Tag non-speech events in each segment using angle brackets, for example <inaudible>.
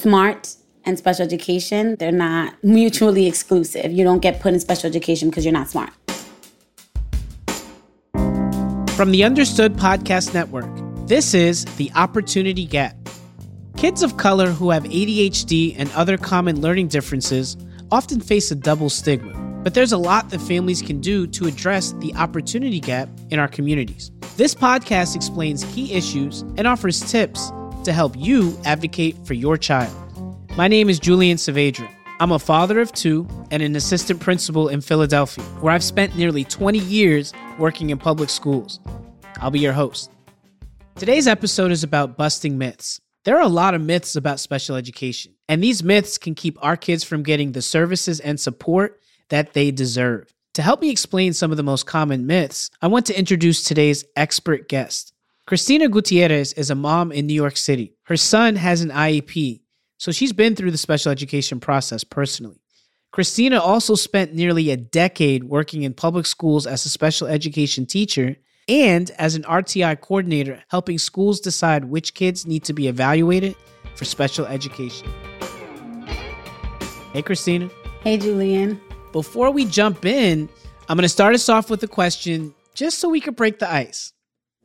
smart and special education, they're not mutually exclusive. You don't get put in special education because you're not smart. From the Understood Podcast Network, this is The Opportunity Gap. Kids of color who have ADHD and other common learning differences often face a double stigma, but there's a lot that families can do to address the opportunity gap in our communities. This podcast explains key issues and offers tips to help you advocate for your child. My name is Julian Saavedra. I'm a father of two and an assistant principal in Philadelphia, where I've spent nearly 20 years working in public schools. I'll be your host. Today's episode is about busting myths. There are a lot of myths about special education, and these myths can keep our kids from getting the services and support that they deserve. To help me explain some of the most common myths, I want to introduce today's expert guest. Christina Gutierrez is a mom in New York City. Her son has an IEP, so she's been through the special education process personally. Christina also spent nearly a decade working in public schools as a special education teacher and as an RTI coordinator, helping schools decide which kids need to be evaluated for special education. Hey, Christina. Hey, Julian. Before we jump in, I'm going to start us off with a question just so we can break the ice.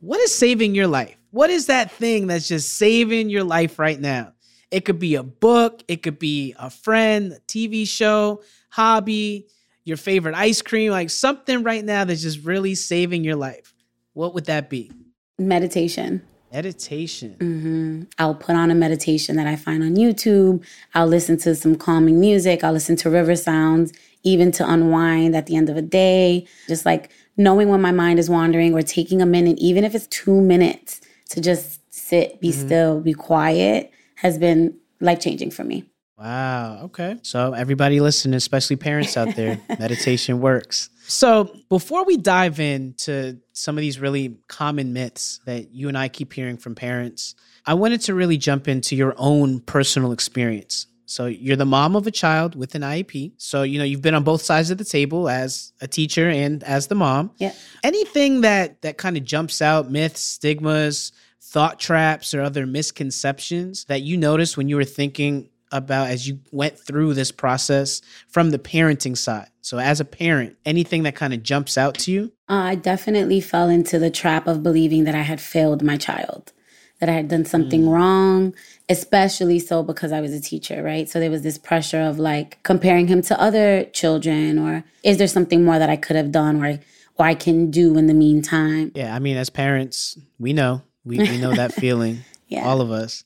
What is saving your life? What is that thing that's just saving your life right now? It could be a book, it could be a friend, a TV show, hobby, your favorite ice cream, like something right now that's just really saving your life. What would that be? Meditation. Meditation. Mm-hmm. I'll put on a meditation that I find on YouTube. I'll listen to some calming music. I'll listen to river sounds, even to unwind at the end of a day. Just like knowing when my mind is wandering or taking a minute, even if it's two minutes, to just sit, be mm-hmm. still, be quiet has been life changing for me. Wow. Okay. So, everybody listening, especially parents out there, <laughs> meditation works. So, before we dive into some of these really common myths that you and I keep hearing from parents, I wanted to really jump into your own personal experience. So, you're the mom of a child with an IEP. So, you know, you've been on both sides of the table as a teacher and as the mom. Yeah. Anything that that kind of jumps out, myths, stigmas, thought traps or other misconceptions that you noticed when you were thinking about as you went through this process from the parenting side? So, as a parent, anything that kind of jumps out to you? Uh, I definitely fell into the trap of believing that I had failed my child, that I had done something mm. wrong, especially so because I was a teacher, right? So, there was this pressure of like comparing him to other children, or is there something more that I could have done or, or I can do in the meantime? Yeah, I mean, as parents, we know we, we know that <laughs> feeling, yeah. all of us.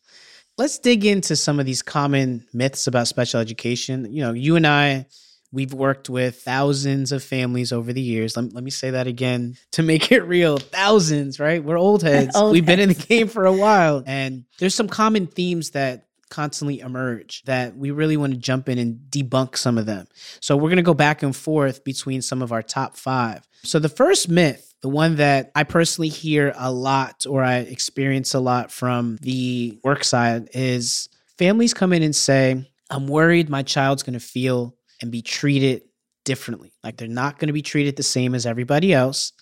Let's dig into some of these common myths about special education. You know, you and I, we've worked with thousands of families over the years. Let, let me say that again to make it real thousands, right? We're old heads. old we've heads. been in the game for a while. <laughs> And there's some common themes that constantly emerge that we really want to jump in and debunk some of them. So we're going to go back and forth between some of our top five. So the first myth the one that I personally hear a lot or I experience a lot from the work side is families come in and say, I'm worried my child's going to feel and be treated differently. Like they're not going to be treated the same as everybody else.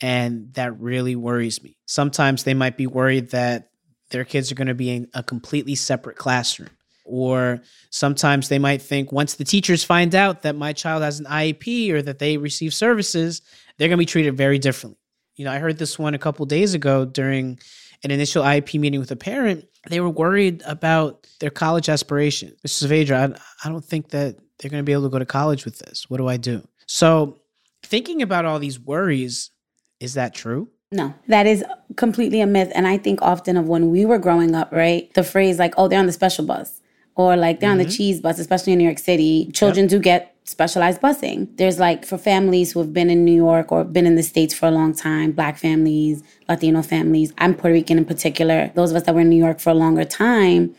And that really worries me. Sometimes they might be worried that their kids are going to be in a completely separate classroom. Or sometimes they might think once the teachers find out that my child has an IEP or that they receive services, they're going to be treated very differently. You know, I heard this one a couple days ago during an initial IEP meeting with a parent. They were worried about their college aspiration. Mrs. Saavedra, I, I don't think that they're going to be able to go to college with this. What do I do? So, thinking about all these worries, is that true? No, that is completely a myth. And I think often of when we were growing up, right? The phrase like, oh, they're on the special bus or like they're mm-hmm. on the mm-hmm. cheese bus, especially in New York City. Children yep. do get specialized busing. There's like for families who have been in New York or been in the States for a long time, black families, Latino families. I'm Puerto Rican in particular. Those of us that were in New York for a longer time,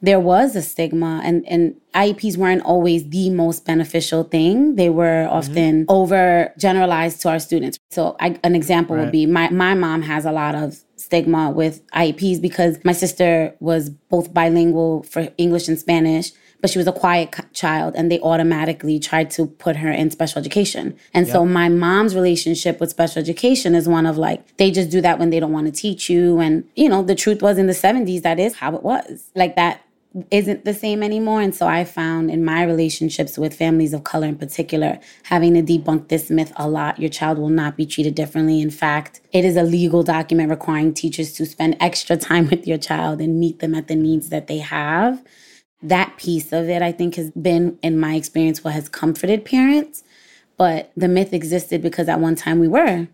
there was a stigma and, and IEPs weren't always the most beneficial thing. They were mm-hmm. often mm-hmm. over generalized to our students. So I, an example right. would be my, my mom has a lot of stigma with IEPs because my sister was both bilingual for English and Spanish, but she was a quiet child and they automatically tried to put her in special education. And yep. so my mom's relationship with special education is one of like, they just do that when they don't want to teach you. And, you know, the truth was in the 70s, that is how it was. Like that isn't the same anymore. And so I found in my relationships with families of color in particular, having to debunk this myth a lot. Your child will not be treated differently. In fact, it is a legal document requiring teachers to spend extra <laughs> time with your child and meet them at the needs that they have. That piece of it, I think, has been, in my experience, what has comforted parents. But the myth existed because at one time we were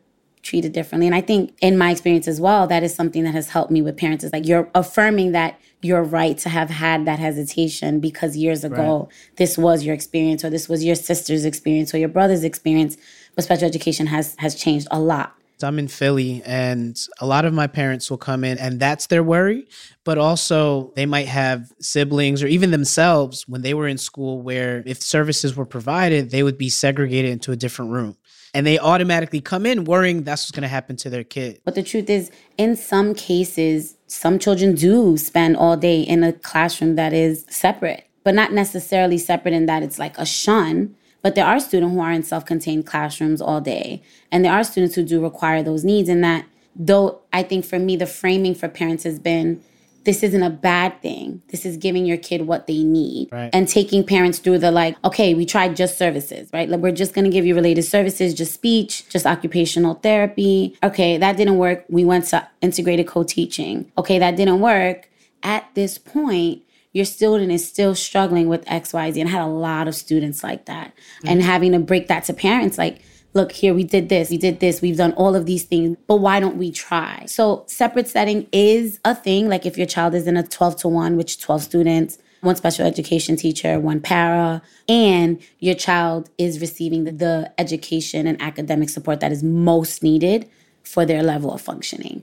treated differently. And I think in my experience as well, that is something that has helped me with parents is like you're affirming that you're right to have had that hesitation because years ago right. this was your experience or this was your sister's experience or your brother's experience. But special education has has changed a lot. I'm in Philly and a lot of my parents will come in and that's their worry. But also, they might have siblings or even themselves when they were in school where if services were provided, they would be segregated into a different room and they automatically come in worrying that's what's going to happen to their kid. But the truth is, in some cases, some children do spend all day in a classroom that is separate, but not necessarily separate in that it's like a shun. But there are students who are in self contained classrooms all day. And there are students who do require those needs. And that, though, I think for me, the framing for parents has been this isn't a bad thing. This is giving your kid what they need right. and taking parents through the like, okay, we tried just services, right? Like, we're just going to give you related services, just speech, just occupational therapy. Okay, that didn't work. We went to integrated co teaching. Okay, that didn't work. At this point, your student is still struggling with XYZ. And I had a lot of students like that. Mm-hmm. And having to break that to parents, like, look, here we did this, we did this, we've done all of these things, but why don't we try? So, separate setting is a thing. Like if your child is in a 12 to 1, which 12 students, one special education teacher, one para, and your child is receiving the, the education and academic support that is most needed for their level of functioning.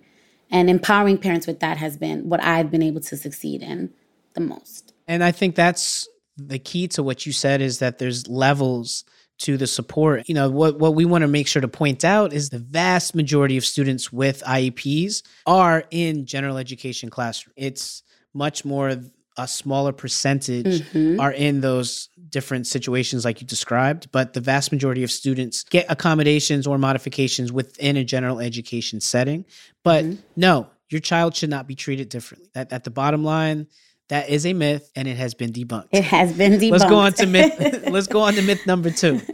And empowering parents with that has been what I've been able to succeed in the most. And I think that's the key to what you said is that there's levels to the support. You know, what, what we want to make sure to point out is the vast majority of students with IEPs are in general education classroom. It's much more a smaller percentage mm-hmm. are in those different situations like you described, but the vast majority of students get accommodations or modifications within a general education setting. But mm-hmm. no, your child should not be treated differently. At, at the bottom line, that is a myth and it has been debunked. It has been debunked. Let's go on to myth. <laughs> let's go on to myth number two. <laughs>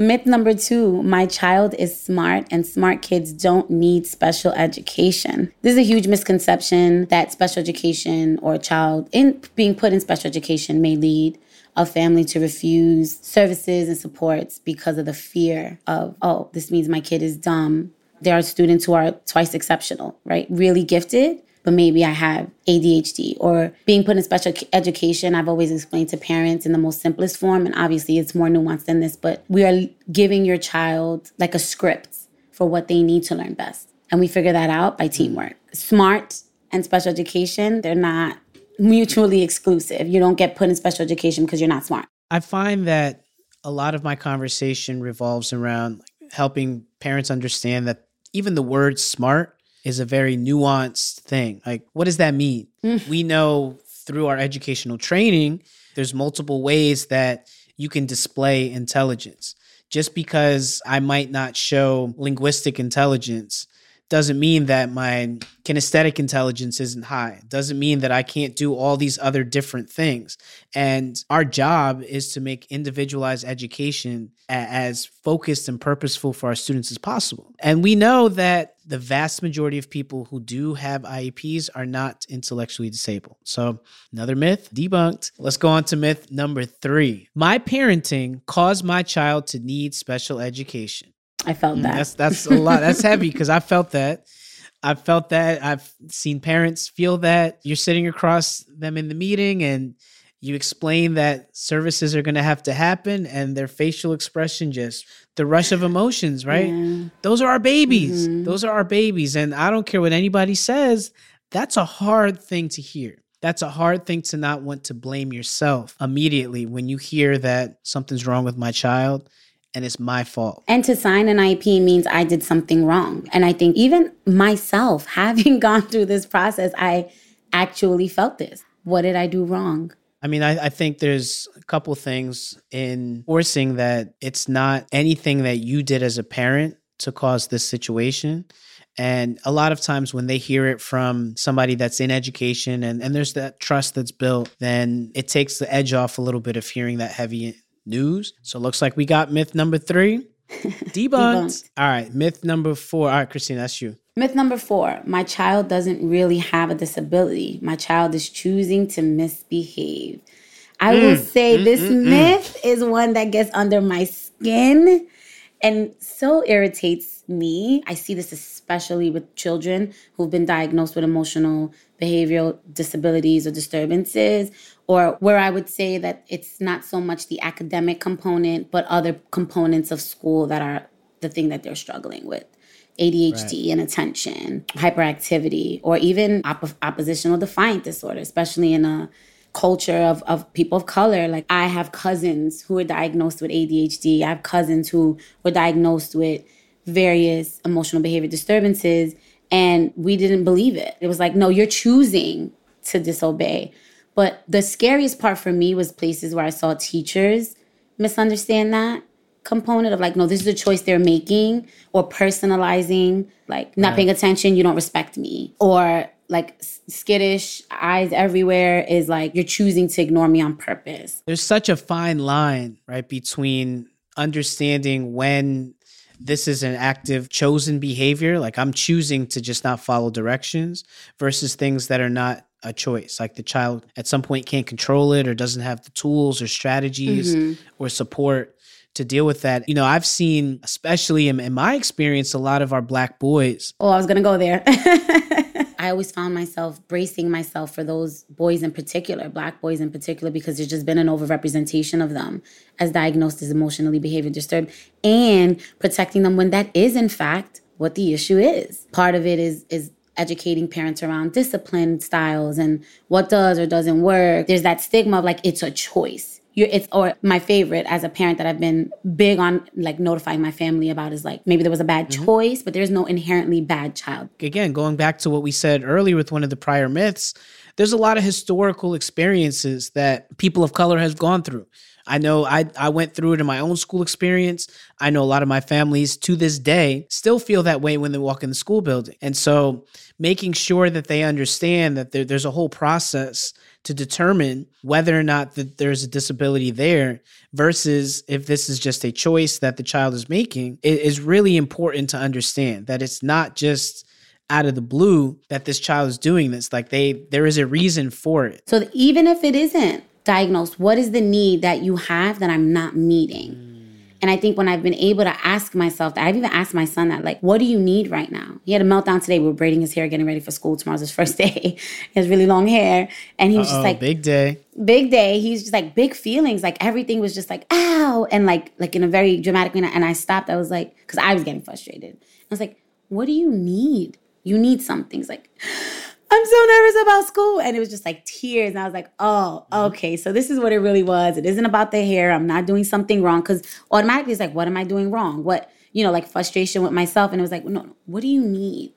Myth number two my child is smart and smart kids don't need special education. This is a huge misconception that special education or a child in being put in special education may lead a family to refuse services and supports because of the fear of, oh, this means my kid is dumb. There are students who are twice exceptional, right? Really gifted, but maybe I have ADHD or being put in special education. I've always explained to parents in the most simplest form. And obviously, it's more nuanced than this, but we are giving your child like a script for what they need to learn best. And we figure that out by teamwork. Smart and special education, they're not mutually exclusive. You don't get put in special education because you're not smart. I find that a lot of my conversation revolves around helping parents understand that even the word smart is a very nuanced thing. Like, what does that mean? Mm. We know through our educational training, there's multiple ways that you can display intelligence. Just because I might not show linguistic intelligence doesn't mean that my kinesthetic intelligence isn't high. Doesn't mean that I can't do all these other different things. And our job is to make individualized education as focused and purposeful for our students as possible. And we know that the vast majority of people who do have IEPs are not intellectually disabled. So, another myth debunked. Let's go on to myth number three. My parenting caused my child to need special education. I felt mm, that. That's that's a lot. That's heavy because I felt that. I felt that. I've seen parents feel that. You're sitting across them in the meeting and you explain that services are going to have to happen and their facial expression just the rush of emotions, right? Yeah. Those are our babies. Mm-hmm. Those are our babies and I don't care what anybody says, that's a hard thing to hear. That's a hard thing to not want to blame yourself immediately when you hear that something's wrong with my child and it's my fault. And to sign an IEP means I did something wrong. And I think even myself, <laughs> having gone through this process, I actually felt this. What did I do wrong? I mean, I, I, think there's a couple things in forcing that it's not anything that you did as a parent to cause this situation. And a lot of times when they hear it from somebody that's in education and, and there's that trust that's built, then it takes the edge off a little bit of hearing that heavy news. So it looks like we got myth number three. <laughs> Debunked. Debunked. All right. Myth number four. All right, Christine, that's you. Myth number four my child doesn't really have a disability. My child is choosing to misbehave. I mm, will say mm, this mm, mm, myth is one that gets under my skin and so irritates me. I see this especially with children who've been diagnosed with emotional behavioral disabilities or disturbances, or where I would say that it's not so much the academic component, but other components of school that are the thing that they're struggling with. ADHD, right. attention, hyperactivity, or even op- oppositional defiant disorder, especially in a culture of, of people of color. Like I have cousins who are diagnosed with ADHD. I have cousins who were diagnosed with various emotional behavior disturbances and we didn't believe it. It was like, no, you're choosing to disobey. But the scariest part for me was places where I saw teachers misunderstand that component of like, no, this is a choice they're making, or personalizing, like not right. paying attention, you don't respect me, or like skittish, eyes everywhere is like you're choosing to ignore me on purpose. There's such a fine line, right, between understanding when this is an active chosen behavior, like I'm choosing to just not follow directions, versus things that are not a choice. Like the child at some point can't control it or doesn't have the tools or strategies mm-hmm. or support to deal with that. You know, I've seen, especially in, in my experience, a lot of our black boys. Oh, I was going to go there. <laughs> I always found myself bracing myself for those boys in particular, black boys in particular, because there's just been an overrepresentation of them as diagnosed as emotionally behavior disturbed and protecting them when that is, in fact, what the issue is. Part of it is is educating parents around discipline styles and what does or doesn't work. There's that stigma of like it's a choice you're, it's or my favorite as a parent that I've been big on like notifying my family about is like maybe there was a bad mm-hmm. choice, but there's no inherently bad child. Again, going back to what we said earlier with one of the prior myths, there's a lot of historical experiences that people of color has gone through. I know I, I went through it in my own school experience. I know a lot of my families to this day still feel that way when they walk in the school building. And so making sure that they understand that there, there's a whole process to determine whether or not that there's a disability there versus if this is just a choice that the child is making it is really important to understand that it's not just out of the blue that this child is doing this like they there is a reason for it so even if it isn't diagnosed what is the need that you have that i'm not meeting mm. and I think when I've been able to ask myself that, I've even asked my son that, like, what do you need right now? He had a meltdown today. We were braiding his hair, getting ready for school. Tomorrow's his first <laughs> day. he has really long hair. And he was Uh-oh, just like, big day. Big day. He's just like, big feelings. Like, everything was just like, ow. And like, like in a very dramatic manner. And I stopped. I was like, because I was getting frustrated. I was like, what do you need? You need something. He's like, I'm so nervous about school. And it was just like tears. And I was like, oh, mm-hmm. okay. So this is what it really was. It isn't about the hair. I'm not doing something wrong. Cause automatically it's like, what am I doing wrong? What, you know, like frustration with myself. And it was like, no, what do you need?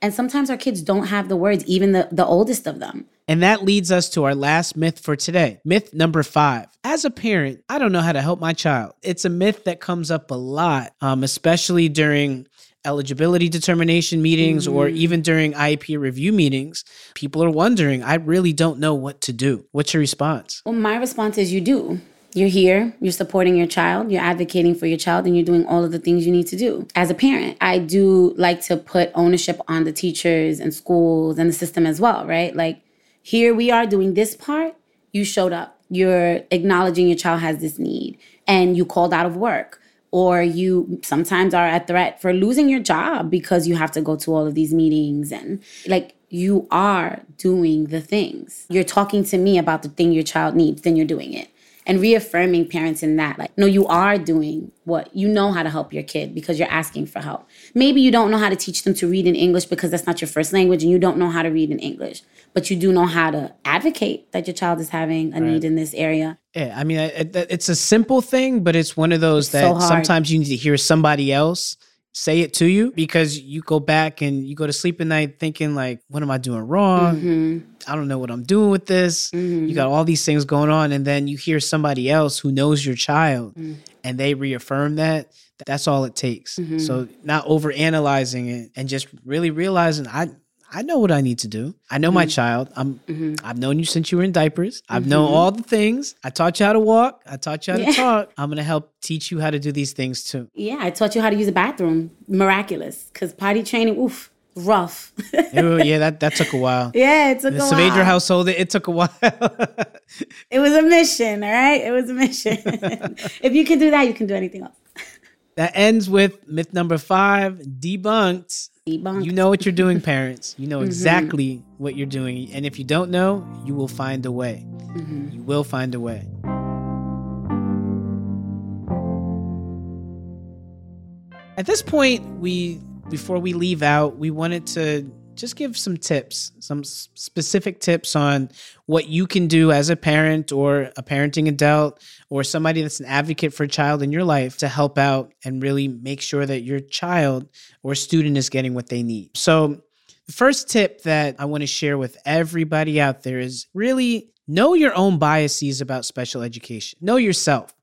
And sometimes our kids don't have the words, even the, the oldest of them. And that leads us to our last myth for today. Myth number five. As a parent, I don't know how to help my child. It's a myth that comes up a lot, um, especially during eligibility determination meetings mm-hmm. or even during IEP review meetings, people are wondering, I really don't know what to do. What's your response? Well, my response is you do. You're here, you're supporting your child, you're advocating for your child, and you're doing all of the things you need to do. As a parent, I do like to put ownership on the teachers and schools and the system as well, right? Like, here we are doing this part, you showed up. You're acknowledging your child has this need, and you called out of work or you sometimes are at threat for losing your job because you have to go to all of these meetings and like you are doing the things. You're talking to me about the thing your child needs, then you're doing it. And reaffirming parents in that, like, no, you are doing what you know how to help your kid because you're asking for help. Maybe you don't know how to teach them to read in English because that's not your first language and you don't know how to read in English, but you do know how to advocate that your child is having a right. need in this area. Yeah, I mean, it's a simple thing, but it's one of those that so sometimes you need to hear somebody else say it to you because you go back and you go to sleep at night thinking like what am i doing wrong mm-hmm. i don't know what i'm doing with this mm-hmm. you got all these things going on and then you hear somebody else who knows your child mm-hmm. and they reaffirm that That's all it takes. Mm-hmm. So not over analyzing it and just really realizing I I know what I need to do. I know mm-hmm. my child. I'm mm-hmm. I've known you since you were in diapers. I've known mm-hmm. all the things. I taught you how to walk. I taught you how yeah. to talk. I'm gonna help teach you how to do these things too. Yeah, I taught you how to use a bathroom. Miraculous. Cause potty training, oof rough. yeah, that, that took a while. <laughs> Yeah, it took the a Saavedra while. Major household, it, it took a while. it was a mission, all right? It was a mission. <laughs> if you can do that, you can do anything else. That ends with myth number five debunked. You know what you're doing, parents. You know <laughs> mm-hmm. exactly what you're doing. And if you don't know, you will find a way. Mm-hmm. You will find a way. At this point, we before we leave out, we wanted to just give some tips, some specific tips on what you can do as a parent or a parenting adult or somebody that's an advocate for a child in your life to help out and really make sure that your child or student is getting what they need. So, the first tip that I want to share with everybody out there is really know your own biases about special education. Know yourself.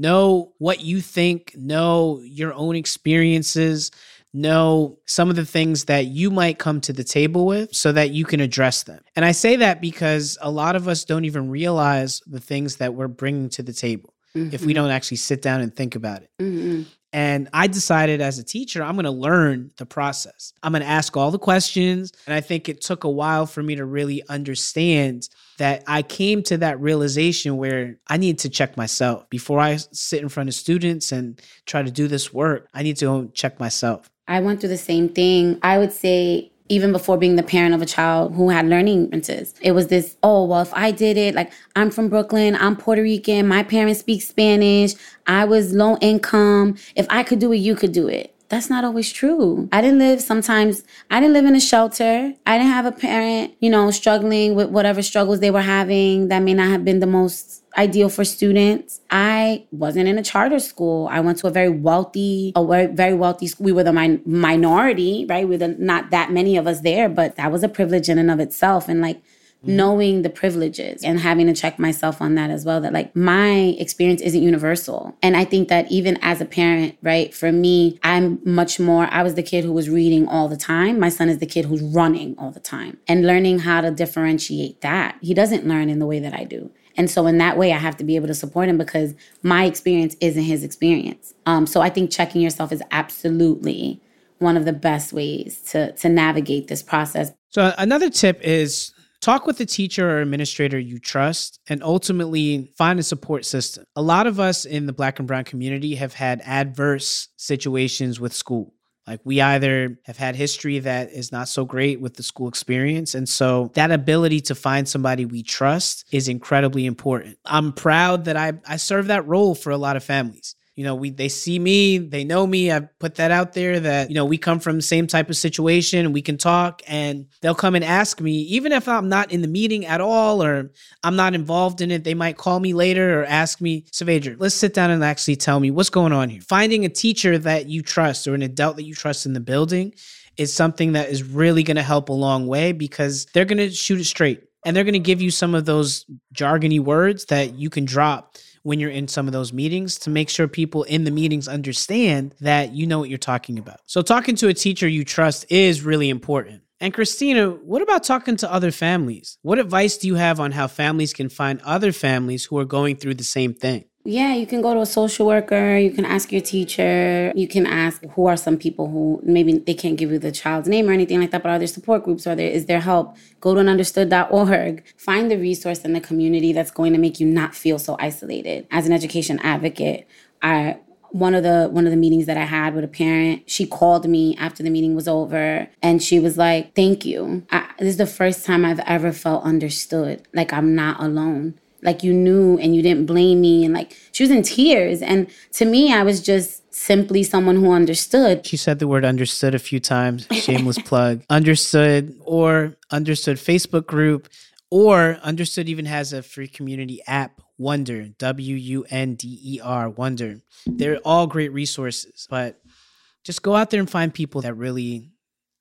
Know what you think, know your own experiences know some of the things that you might come to the table with so that you can address them. And I say that because a lot of us don't even realize the things that we're bringing to the table mm-hmm. if we mm-hmm. don't actually sit down and think about it. Mm-hmm. And I decided as a teacher, I'm going to learn the process. I'm going to ask all the questions. And I think it took a while for me to really understand that I came to that realization where I need to check myself before I sit in front of students and try to do this work. I need to check myself. I went through the same thing. I would say even before being the parent of a child who had learning differences. It was this, oh, well, if I did it, like I'm from Brooklyn, I'm Puerto Rican, my parents speak Spanish, I was low income. If I could do it, you could do it. That's not always true. I didn't live sometimes, I didn't live in a shelter. I didn't have a parent, you know, struggling with whatever struggles they were having that may not have been the most ideal for students. I wasn't in a charter school. I went to a very wealthy, a very wealthy school. We were the min- minority, right? We were the, not that many of us there, but that was a privilege in and of itself. And like, Mm-hmm. knowing the privileges and having to check myself on that as well that like my experience isn't universal and i think that even as a parent right for me i'm much more i was the kid who was reading all the time my son is the kid who's running all the time and learning how to differentiate that he doesn't learn in the way that i do and so in that way, I have to be able to support him because my experience isn't his experience. Um, so I think checking yourself is absolutely one of the best ways to to navigate this process. So another tip is talk with a teacher or administrator you trust and ultimately find a support system. A lot of us in the black and brown community have had adverse situations with school. Like we either have had history that is not so great with the school experience. And so that ability to find somebody we trust is incredibly important. I'm proud that I, I serve that role for a lot of families you know, we they see me, they know me. I've put that out there that, you know, we come from the same type of situation, we can talk and they'll come and ask me, even if I'm not in the meeting at all or I'm not involved in it, they might call me later or ask me, Saavedra, let's sit down and actually tell me what's going on here. Finding a teacher that you trust or an adult that you trust in the building is something that is really going to help a long way because they're going to shoot it straight and they're going to give you some of those jargony words that you can drop when you're in some of those meetings to make sure people in the meetings understand that you know what you're talking about. So, talking to a teacher you trust is really important. And Christina, what about talking to other families? What advice do you have on how families can find other families who are going through the same thing? Yeah, you can go to a social worker, you can ask your teacher, you can ask who are some people who maybe they can't give you the child's name or anything like that, but are there support groups or there is there help? Go to understood.org. Find the resource in the community that's going to make you not feel so isolated. As an education advocate, I one of the one of the meetings that I had with a parent, she called me after the meeting was over and she was like, "Thank you. I, this is the first time I've ever felt understood. Like I'm not alone." Like you knew and you didn't blame me and like she was in tears. And to me i was just simply someone who understood. She said the word understood a few times. Shameless plug. <laughs> Understood or understood facebook group or understood even has a free community app Wunder w-u-n-d-e-r. Wunder they're all great resources but just go out there and find people that really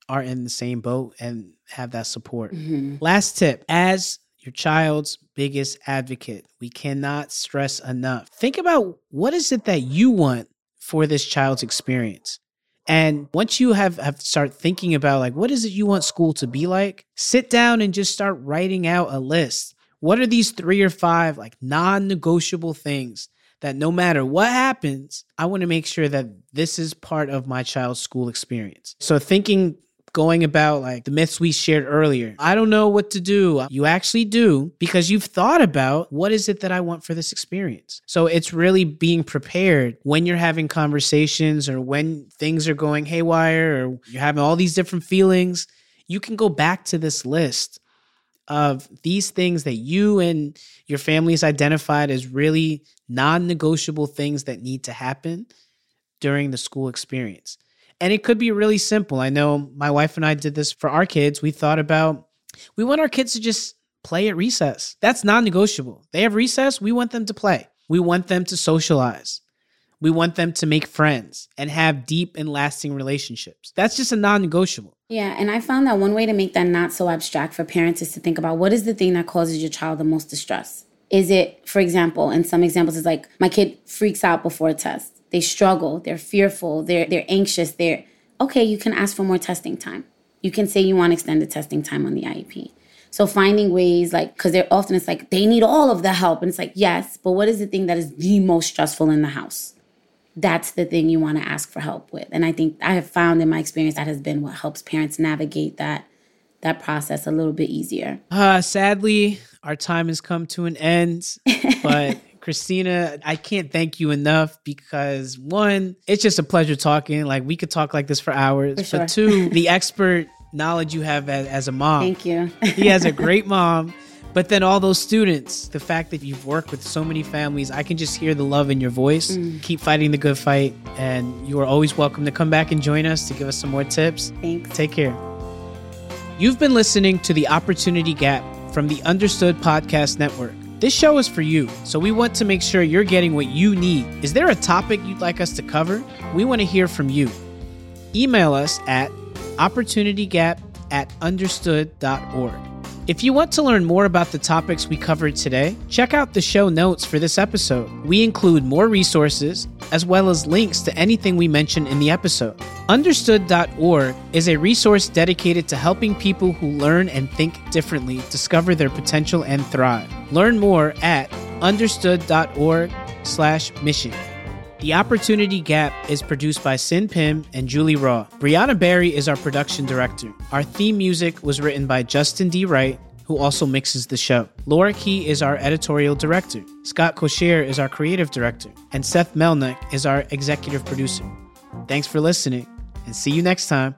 are in the same boat and have that support. Mm-hmm. last tip as your child's biggest advocate. We cannot stress enough. Think about what is it that you want for this child's experience? And once you have, have start thinking about like what is it you want school to be like, sit down and just start writing out a list. What are these three or five like non-negotiable things that no matter what happens, I want to make sure that this is part of my child's school experience. So thinking going about like the myths we shared earlier. I don't know what to do. You actually do because you've thought about what is it that I want for this experience. So it's really being prepared when you're having conversations or when things are going haywire or you're having all these different feelings. You can go back to this list of these things that you and your families identified as really non negotiable things that need to happen during the school experience. And it could be really simple. I know my wife and I did this for our kids. We thought about, we want our kids to just play at recess. That's non negotiable. They have recess, we want them to play. We want them to socialize. We want them to make friends and have deep and lasting relationships. That's just a non negotiable. Yeah. And I found that one way to make that not so abstract for parents is to think about what is the thing that causes your child the most distress? Is it, for example, in some examples, is like my kid freaks out before a test they struggle, they're fearful, they're they're anxious, they're okay, you can ask for more testing time. You can say you want extended testing time on the IEP. So finding ways like because they're often it's like they need all of the help. And it's like, yes, but what is the thing that is the most stressful in the house? That's the thing you want to ask for help with. And I think I have found in my experience that has been what helps parents navigate that that process a little bit easier. Uh sadly, our time has come to an end. But <laughs> Christina, I can't thank you enough because one, it's just a pleasure talking. Like we could talk like this for hours. For sure. But two, <laughs> the expert knowledge you have as, as a mom. Thank you. he has a great <laughs> mom. But then all those students, the fact that you've worked with so many families, I can just hear the love in your voice. Mm. Keep fighting the good fight. And you are always welcome to come back and join us to give us some more tips. Thanks. Take care. You've been listening to The Opportunity Gap from the Understood Podcast Network. This show is for you, so we want to make sure you're getting what you need. Is there a topic you'd like us to cover? We want to hear from you. Email us at opportunitygap at understood.org. If you want to learn more about the topics we covered today, check out the show notes for this episode. We include more resources as well as links to anything we mention in the episode. Understood.org is a resource dedicated to helping people who learn and think differently discover their potential and thrive. Learn more at understood.org slash mission. The Opportunity Gap is produced by Cin Pim and Julie Rawe. Brianna Barry is our production director. Our theme music was written by Justin D. Wright, who also mixes the show. Laura Key is our editorial director. Scott Kosher is our creative director. And Seth Melnick is our executive producer. Thanks for listening, and see you next time.